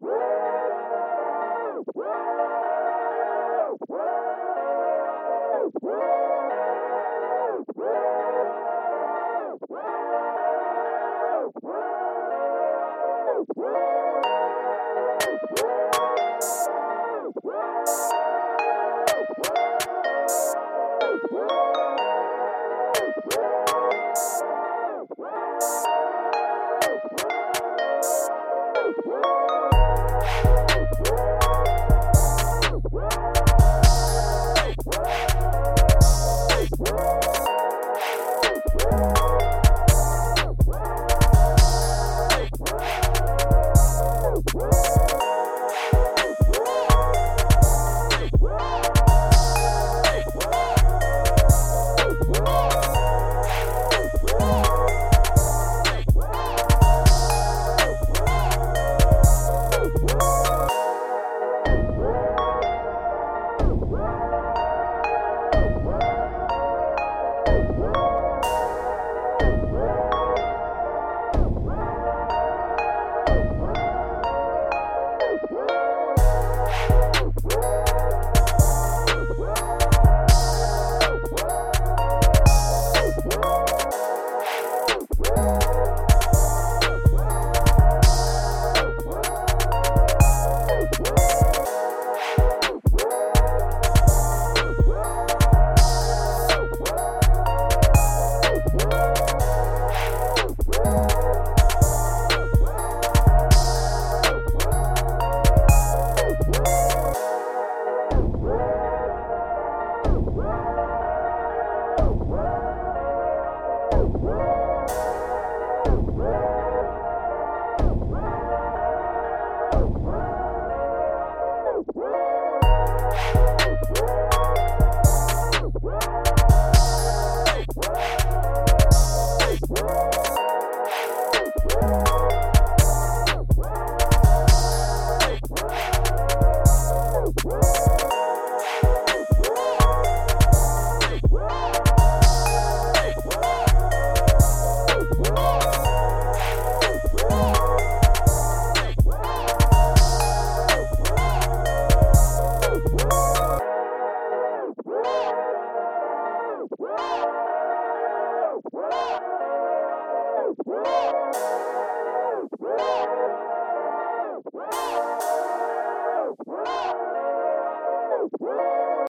Woo! Música